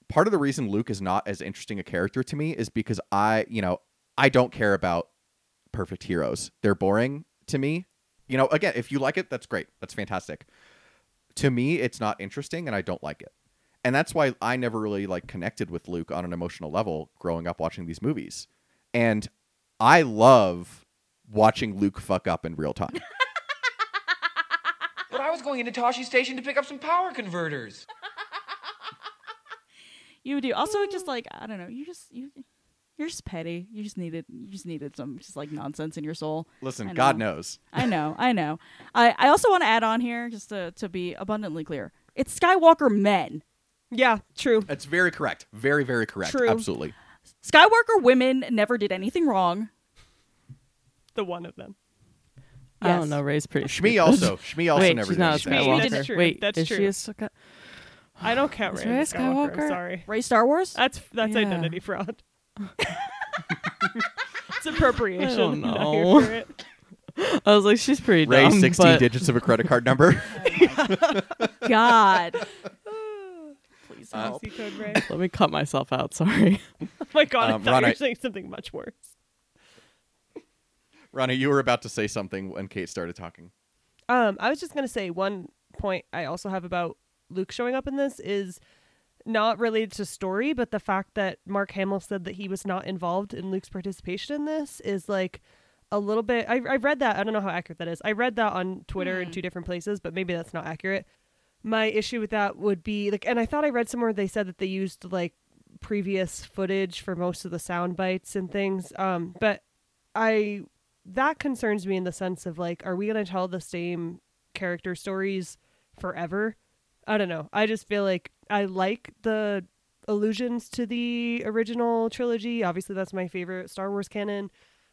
Part of the reason Luke is not as interesting a character to me is because I, you know, I don't care about perfect heroes. They're boring to me. You know, again, if you like it, that's great. That's fantastic. To me, it's not interesting and I don't like it. And that's why I never really like connected with Luke on an emotional level growing up watching these movies. And I love watching Luke fuck up in real time. But I was going into Tosche Station to pick up some power converters. You do. Also, just like I don't know, you just you you're just petty. You just needed you just needed some just like nonsense in your soul. Listen, I God knows. I know, I know. I I also want to add on here just to to be abundantly clear. It's Skywalker men. Yeah, true. That's very correct. Very, very correct. True. Absolutely. Skywalker women never did anything wrong. The one of them. I don't oh, know. Ray's pretty. Shmi stupid. also. Shmi also Wait, never she's did not a anything. Shmi Skywalker. did- true. Wait, That's is true. she a Sky- I don't count Is Rey Rey Skywalker. I'm sorry. Ray Star Wars. That's that's Yeah. identity fraud. It's appropriation. I don't not know. for it. I was like, she's pretty Ray, dumb. 16 but digits of a credit card number. God. Please Uh, help. Spicy code Ray. Let me cut myself out. Sorry. Oh my god, Um, I thought Ron, you I- were saying something much worse. Ronnie, you were about to say something when Kate started talking. Um, I was just gonna say one point I also have about Luke showing up in this is not related to story, but the fact that Mark Hamill said that he was not involved in Luke's participation in this is like a little bit. I I read that. I don't know how accurate that is. I read that on Twitter in two different places, but maybe that's not accurate. My issue with that would be like, and I thought I read somewhere they said that they used like previous footage for most of the sound bites and things. Um, but I that concerns me in the sense of like, are we going to tell the same character stories forever? I don't know. I just feel like I like the allusions to the original trilogy. Obviously, that's my favorite Star Wars canon.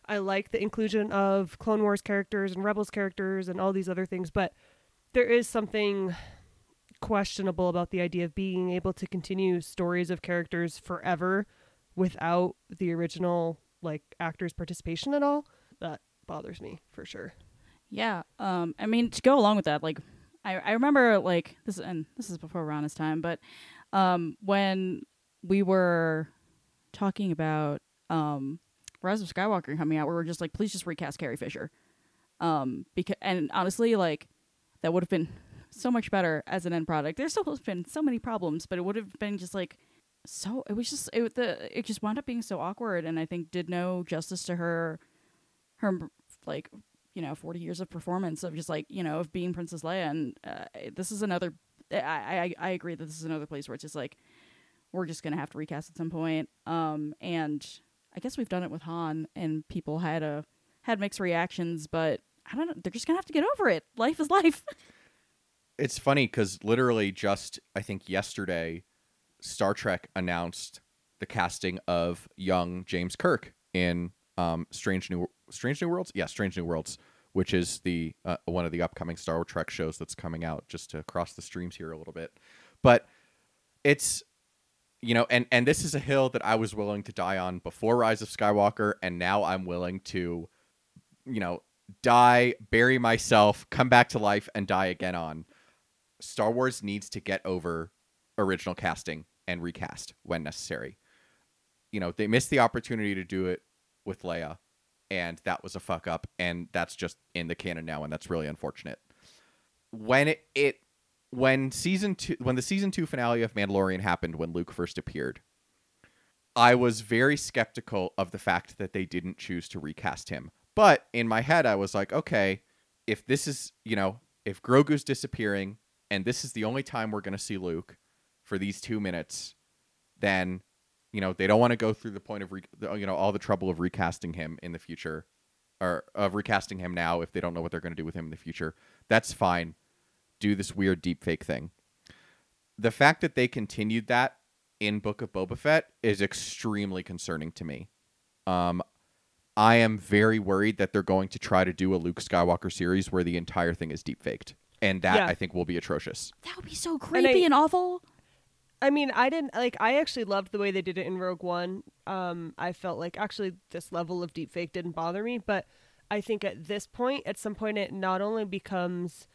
I like the inclusion of Clone Wars characters and Rebels characters and all these other things, but there is something questionable about the idea of being able to continue stories of characters forever without the original like actors' participation at all. That bothers me for sure. Yeah. Um. I mean, to go along with that, like, I I remember like this, and this is before Rana's time, but um, when we were talking about um, Rise of Skywalker coming out, we were just like, please just recast Carrie Fisher. Um. Because and honestly, like, that would have been so much better as an end product. There's still been so many problems, but it would have been just like so. It was just it the it just wound up being so awkward, and I think did no justice to her her like you know 40 years of performance of just like you know of being princess leia and uh, this is another I, I i agree that this is another place where it's just like we're just gonna have to recast at some point um and i guess we've done it with han and people had a had mixed reactions but i don't know they're just gonna have to get over it. Life is life. It's funny because literally just, I think yesterday, Star Trek announced the casting of young James Kirk in um, Strange New Strange New Worlds. Yeah, Strange New Worlds, which is the uh, one of the upcoming Star Trek shows that's coming out. Just to cross the streams here a little bit, but it's you know, and and this is a hill that I was willing to die on before Rise of Skywalker, and now I'm willing to, you know, die, bury myself, come back to life, and die again on. Star Wars needs to get over original casting and recast when necessary. You know, they missed the opportunity to do it with Leia, and that was a fuck up, and that's just in the canon now, and that's really unfortunate. When it, it when season two when the season two finale of Mandalorian happened when Luke first appeared, I was very skeptical of the fact that they didn't choose to recast him. But in my head, I was like, okay, if this is, you know, if Grogu's disappearing and this is the only time we're to see Luke for these two minutes, then, you know, they don't want to go through the point of, re- you know, all the trouble of recasting him in the future or of recasting him now if they don't know what they're going to do with him in the future. That's fine. Do this weird deep fake thing. The fact that they continued that in Book of Boba Fett is extremely concerning to me. Um, I am very worried that they're going to try to do a Luke Skywalker series where the entire thing is deep faked, and that Yeah. I think will be atrocious. that would be so creepy and, awful I mean, I didn't like. I actually loved the way they did it in Rogue One. Um, I felt like actually this level of deepfake didn't bother me, but I think at this point, at some point, it not only becomes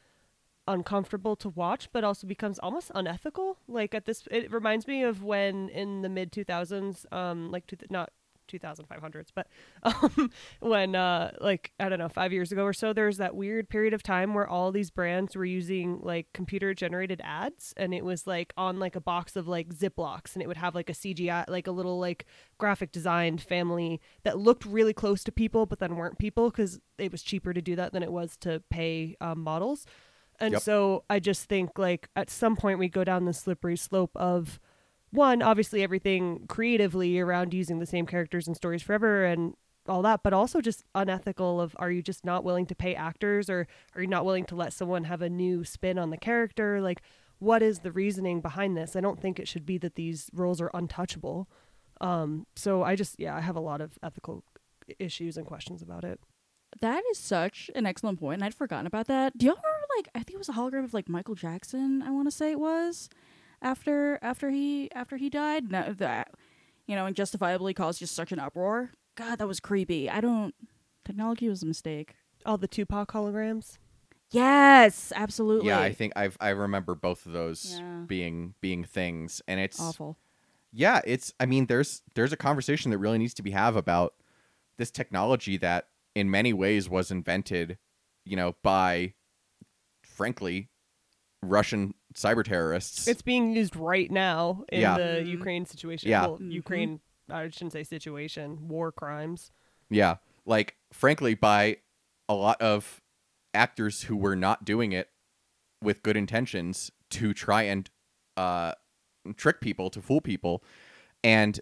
uncomfortable to watch, but also becomes almost unethical. Like at this, it reminds me of when in the mid two thousands, um, like two, not 2500s but um when uh like i don't know 5 years ago or so there's that weird period of time where all these brands were using like computer generated ads and it was like on like a box of like ziplocs and it would have like a cgi like a little like graphic designed family that looked really close to people but then weren't people because it was cheaper to do that than it was to pay um, models and Yep. so i just think like at some point we go down the slippery slope of one obviously everything creatively around using the same characters and stories forever and all that but also just unethical of are you just not willing to pay actors or are you not willing to let someone have a new spin on the character like what is the reasoning behind this i don't think it should be that these roles are untouchable um so i just yeah i have a lot of ethical issues and questions about it That is such an excellent point, and I'd forgotten about that. Do y'all remember, like, I think it was a hologram of like Michael Jackson. I want to say it was after after he after he died. No, that you know, and justifiably caused just such an uproar. God, that was creepy. I don't. Technology was a mistake. all the tupac holograms Yes, absolutely. Yeah, I think I've I remember both of those Yeah. being being things, and it's awful. yeah, it's I mean there's there's a conversation that really needs to be have about this technology that in many ways was invented, you know, by frankly Russian cyber terrorists. it's being used right now in Yeah. the Mhm. ukraine situation Yeah. well, Mhm. ukraine i shouldn't say situation war crimes yeah, like frankly by a lot of actors who were not doing it with good intentions to try and uh trick people to fool people and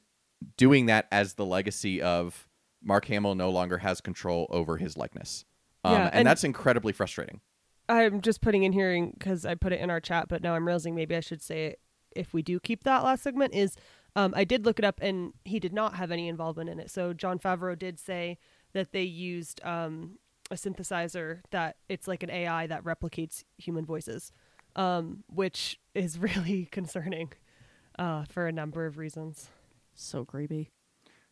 doing that as the legacy of Mark Hamill no longer has control over his likeness. Um, Yeah, and, and- that's incredibly frustrating. I'm just putting in here because I put it in our chat, but now I'm realizing maybe I should say it if we do keep that last segment. Is um, I did look it up and he did not have any involvement in it. So Jon Favreau did say that they used um, a synthesizer that it's like an AI that replicates human voices, um, which is really concerning uh, for a number of reasons. So creepy.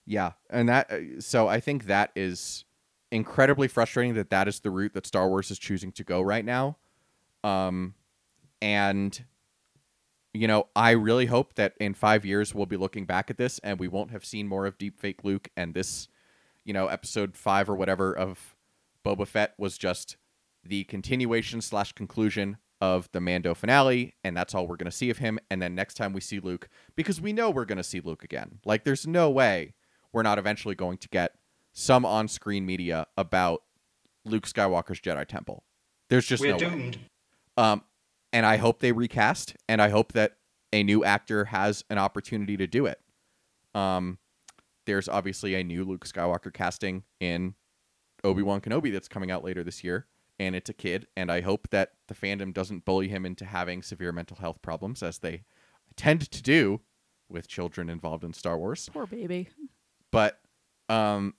Yeah, and that uh, so I think that is incredibly frustrating that that is the route that Star Wars is choosing to go right now. Um and you know, I really hope that in 5 years we'll be looking back at this and we won't have seen more of deepfake Luke and this you know, episode 5 or whatever of Boba Fett was just the continuation slash conclusion of the Mando finale, and that's all we're to see of him. And then next time we see Luke, because we know we're to see Luke again. Like, there's no way we're not eventually going to get some on screen media about Luke Skywalker's Jedi Temple. There's just We're no way. doomed. Um, and I hope they recast, and I hope that a new actor has an opportunity to do it. Um, there's obviously a new Luke Skywalker casting in Obi Wan Kenobi that's coming out later this year, and it's a kid, and I hope that the fandom doesn't bully him into having severe mental health problems, as they tend to do with children involved in Star Wars Poor baby. but um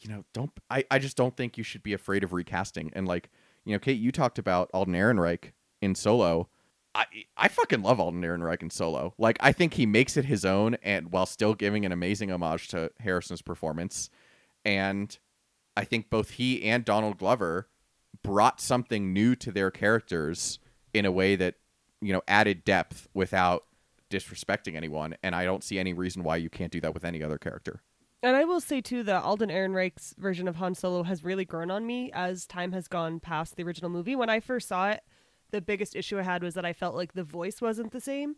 you know don't I, I just don't think you should be afraid of recasting. And like you know kate you talked about alden ehrenreich in solo. I i fucking love alden ehrenreich in solo. Like i think he makes it his own and while still giving an amazing homage to harrison's performance. And i think both he and donald glover brought something new to their characters in a way that you know added depth without disrespecting anyone. And i don't see any reason why you can't do that with any other character And I will say too that Alden Ehrenreich's version of Han Solo has really grown on me as time has gone past the original movie. When I first saw it, the biggest issue I had was that I felt like the voice wasn't the same.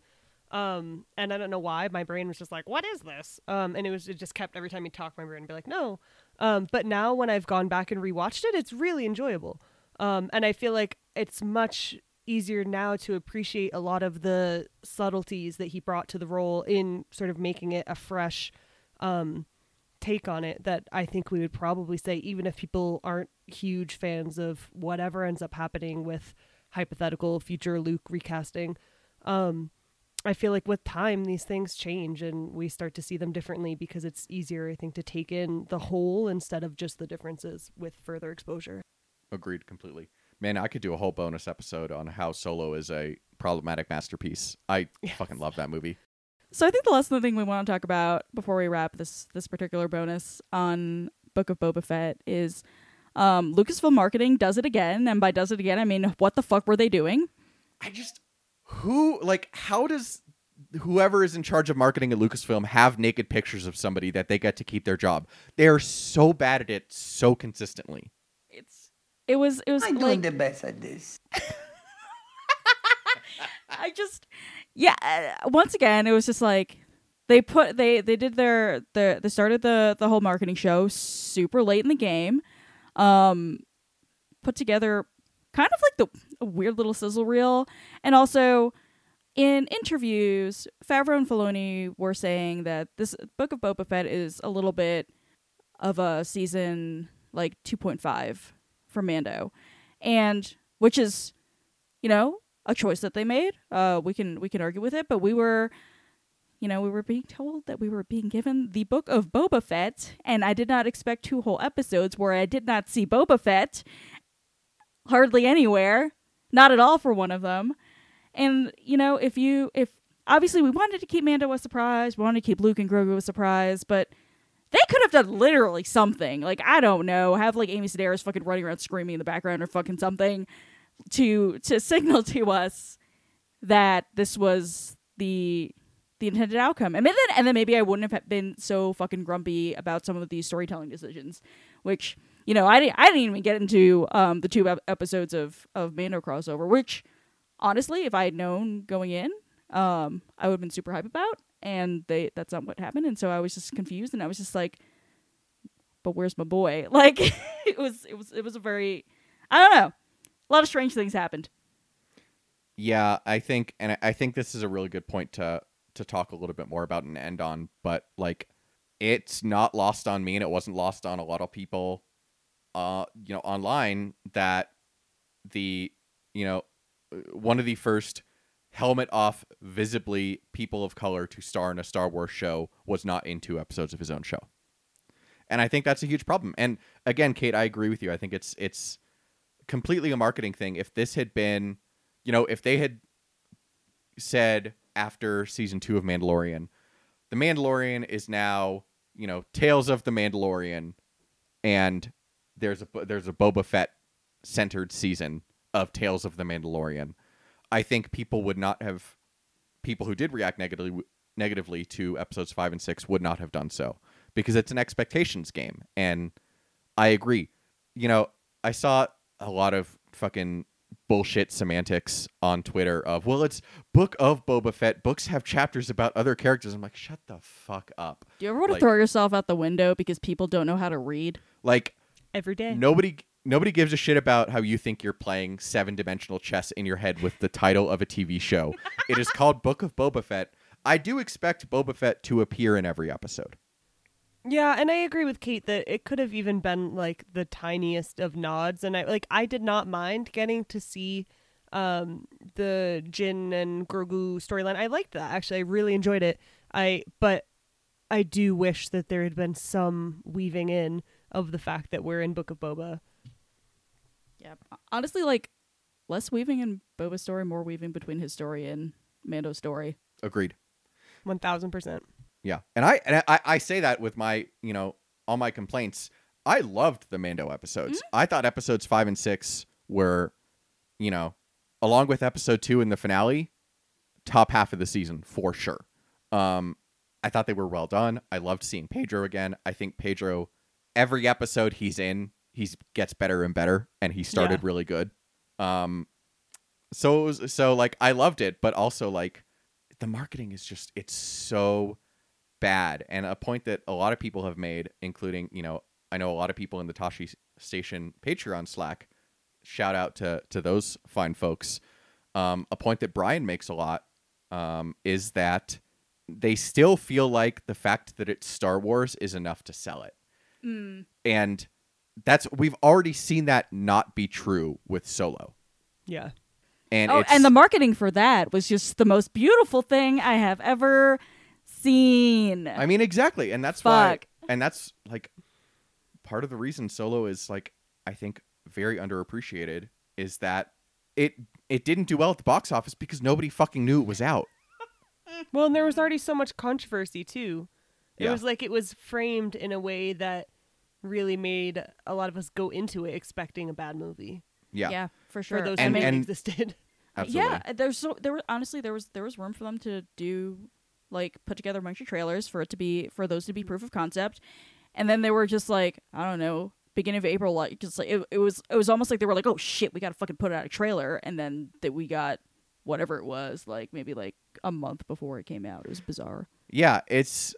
Um, and I don't know why. My brain was just like, "What is this?" Um, and it was it just kept every time he talked, my brain would be like, "No." Um, but now when I've gone back and rewatched it, it's really enjoyable. Um, and I feel like it's much easier now to appreciate a lot of the subtleties that he brought to the role in sort of making it a fresh um, take on it that I think we would probably say, even if people aren't huge fans of whatever ends up happening with hypothetical future Luke recasting. Um, I feel like with time, these things change and we start to see them differently because it's easier, I think, to take in the whole instead of just the differences with further exposure. agreed completely man i could do a whole bonus episode on how solo is a problematic masterpiece. I fucking love that movie. So I think the last thing we want to talk about before we wrap this this particular bonus on Book of Boba Fett is um, Lucasfilm marketing does it again, and by does it again, I mean what the fuck were they doing? I just who like how does whoever is in charge of marketing at Lucasfilm have naked pictures of somebody that they get to keep their job? They are so bad at it so consistently. It's it was it was I'm like doing the best at this. I just yeah. uh, Once again, it was just like they put they they did their the they started the the whole marketing show super late in the game. Um, put together kind of like the a weird little sizzle reel, and also in interviews, Favreau and Filoni were saying that this book of Boba Fett is a little bit of a season like 2.5 for Mando, and which is, you know, a choice that they made. Uh, we can we can argue with it, but we were, you know, we were being told that we were being given the book of Boba Fett, and I did not expect two whole episodes where I did not see Boba Fett hardly anywhere, not at all for one of them. And you know, if you if obviously we wanted to keep Mando a surprise, we wanted to keep Luke and Grogu a surprise, but they could have done literally something. Like I don't know, have like Amy Sedaris fucking running around screaming in the background or fucking something to to signal to us that this was the the intended outcome. And then and then maybe I wouldn't have been so fucking grumpy about some of these storytelling decisions, which you know I didn't I didn't even get into um the two episodes of of Mando crossover, which honestly, if I had known going in, um, I would have been super hype about. And they that's not what happened, and so I was just confused, and I was just like, "But where's my boy?" Like it was it was it was a very I don't know, a lot of strange things happened. Yeah, I think, and I- think this is a really good point to to talk a little bit more about and end on. But like, it's not lost on me, and it wasn't lost on a lot of people, uh, you know, online that the you know one of the first helmet off, visibly people of color to star in a Star Wars show was not in two episodes of his own show, and I think that's a huge problem. And again, Kate, I agree with you. I think it's it's completely a marketing thing. If this had been you know, if they had said after season two of Mandalorian, the Mandalorian is now, you know, Tales of the Mandalorian, and there's a there's a Boba Fett centered season of Tales of the Mandalorian, I think people would not have people who did react negatively negatively to episodes five and six would not have done so because it's an expectations game, and I agree. You know, I saw a lot of fucking bullshit semantics on Twitter of, well, it's book of Boba Fett. Books have chapters about other characters. I'm like, shut the fuck up. Do you ever want to Like- throw yourself out the window because people don't know how to read? Like, every day. nobody nobody gives a shit about how you think you're playing seven dimensional chess in your head with the title of a TV show. it is called Book of Boba Fett. I do expect Boba Fett to appear in every episode. Yeah, and I agree with Kate that it could have even been like the tiniest of nods, and I like I did not mind getting to see um the Jin and Grogu storyline. I liked that actually. I really enjoyed it. I but I do wish that there had been some weaving in of the fact that we're in Book of Boba. Yeah. Honestly, like less weaving in Boba's story, more weaving between his story and Mando's story. Agreed. One thousand percent. Yeah, and I and I, I say that with my you know all my complaints. I loved the Mando episodes. I thought episodes five and six were, you know, along with episode two and the finale, top half of the season for sure. Um, I thought they were well done. I loved seeing Pedro again. I think Pedro, every episode he's in, he's gets better and better, and he started Yeah. really good. Um, so was, so like I loved it, but also like the marketing is just it's so bad and a point that a lot of people have made including you know i know a lot of people in the Tosche Station patreon slack shout out to to those fine folks. Um, a point that brian makes a lot um, is that they still feel like the fact that it's star wars is enough to sell it. And that's we've already seen that not be true with solo. Yeah. and oh, and the marketing for that was just the most beautiful thing I have ever seen. I mean, exactly, and that's why, and that's like part of the reason Solo is like I think very underappreciated is that it it didn't do well at the box office because nobody fucking knew it was out. Well, and there was already so much controversy too. It Yeah. was like it was framed in a way that really made a lot of us go into it expecting a bad movie. Yeah, yeah, for sure. For those I And- who mean, and- existed. absolutely. Yeah, there's so there was honestly there was there was room for them to do like put together a bunch of trailers for it to be for those to be mm-hmm. proof of concept, and then they were just like I don't know beginning of April like just like it, it was it was almost like they were like oh shit we got to fucking put out a trailer. And then that we got whatever it was like maybe like a month before it came out. It was bizarre. Yeah, it's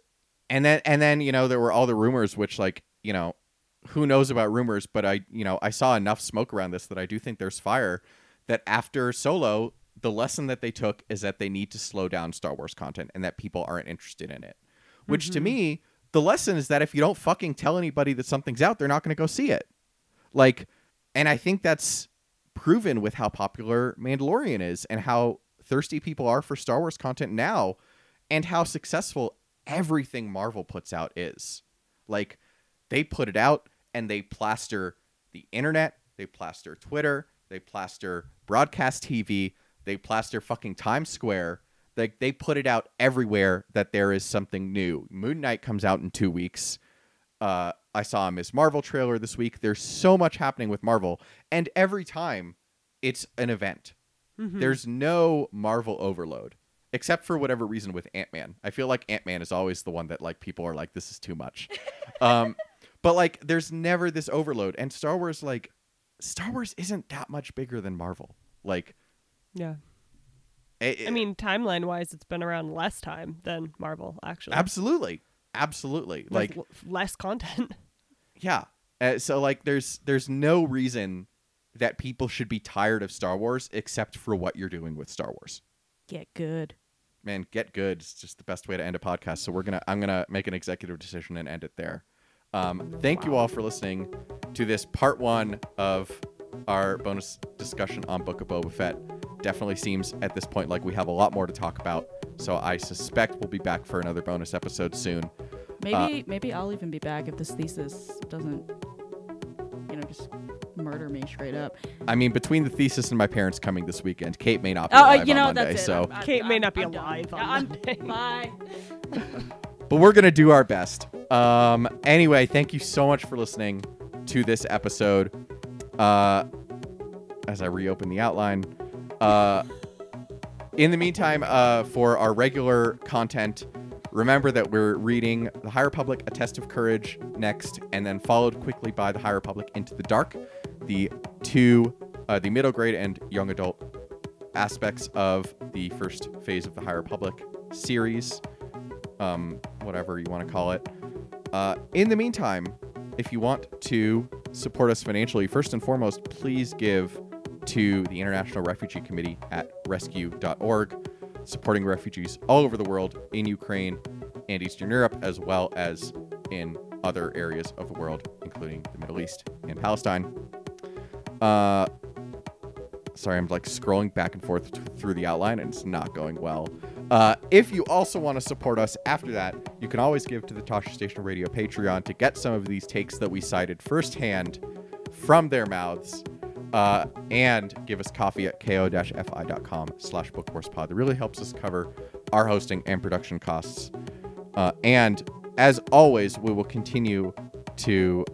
and then and then you know there were all the rumors which like you know who knows about rumors but I you know I saw enough smoke around this that I do think there's fire that after Solo the lesson that they took is that they need to slow down Star Wars content and that people aren't interested in it. Which to mm-hmm. me the lesson is that if you don't fucking tell anybody that something's out they're not going to go see it. Like and I think that's proven with how popular Mandalorian is and how thirsty people are for Star Wars content now and how successful everything Marvel puts out is. Like they put it out and they plaster the internet, they plaster Twitter, they plaster broadcast TV, they plaster fucking Times Square. Like they put it out everywhere that there is something new. Moon Knight comes out in 2 weeks. Uh, I saw a Miss Marvel trailer this week. There's so much happening with Marvel, and every time it's an event. There's no Marvel overload, except for whatever reason with Ant Man. I feel like Ant Man is always the one that like people are like, this is too much. um, but like, there's never this overload, and Star Wars like, Star Wars isn't that much bigger than Marvel. Like, Yeah. it, I mean, timeline wise, it's been around less time than Marvel, actually. absolutely, absolutely. With Like, l- less content. Yeah. Uh, so like there's there's no reason that people should be tired of Star Wars except for what you're doing with Star Wars. get good Man, get good. It's just the best way to end a podcast. So we're gonna I'm gonna make an executive decision and end it there. Um, thank you all for listening to this part one of our bonus discussion on Book of Boba Fett. Definitely seems at this point like we have a lot more to talk about. So I suspect we'll be back for another bonus episode soon. maybe maybe I'll even be back if this thesis doesn't you know just murder me straight up I mean, between the thesis and my parents coming this weekend, Kate may not be oh uh, alive you on Monday. so I'm- I'm- Kate may I'm- not be I'm done. alive on I'm- Monday. bye but we're gonna do our best. Um, anyway, thank you so much for listening to this episode. Uh, as I reopen the outline, uh, in the meantime, uh, for our regular content, remember that we're reading The High Republic: A Test of Courage next, and then followed quickly by The High Republic: Into the Dark, the two, uh, the middle grade and young adult aspects of the first phase of the High Republic series um, whatever you want to call it. Uh, in the meantime, if you want to support us financially, first and foremost, please give to the International Refugee Committee at rescue.org, supporting refugees all over the world in Ukraine and Eastern Europe, as well as in other areas of the world, including the Middle East and Palestine. Uh, sorry, I'm like scrolling back and forth t- through the outline, and it's not going well. Uh, if you also want to support us after that, you can always give to the Tosche Station Radio Patreon to get some of these takes that we cited firsthand from their mouths. Uh, and give us coffee at ko-fi.com slash bookhorsepod. That really helps us cover our hosting and production costs. Uh, and as always, we will continue to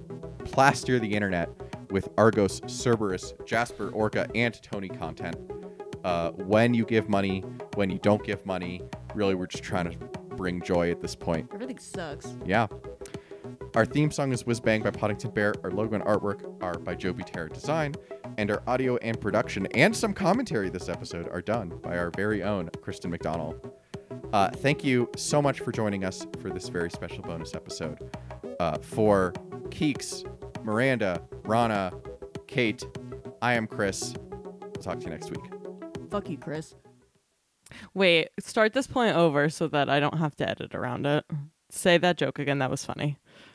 plaster the internet with Argos, Cerberus, Jasper, Orca, and Tony content. Uh, when you give money, when you don't give money, really, we're just trying to bring joy at this point. everything sucks Yeah. Our theme song is Whiz Bang by Poddington Bear. Our logo and artwork are by Joby Terror Design. And our audio and production and some commentary this episode are done by our very own Kristen McDonald. Uh, thank you so much for joining us for this very special bonus episode. Uh, for Keeks, Miranda, Rana, Kate, I am Chris. Talk to you next week. Fuck you Chris Wait, start this point over so that I don't have to edit around it. Say that joke again. That was funny.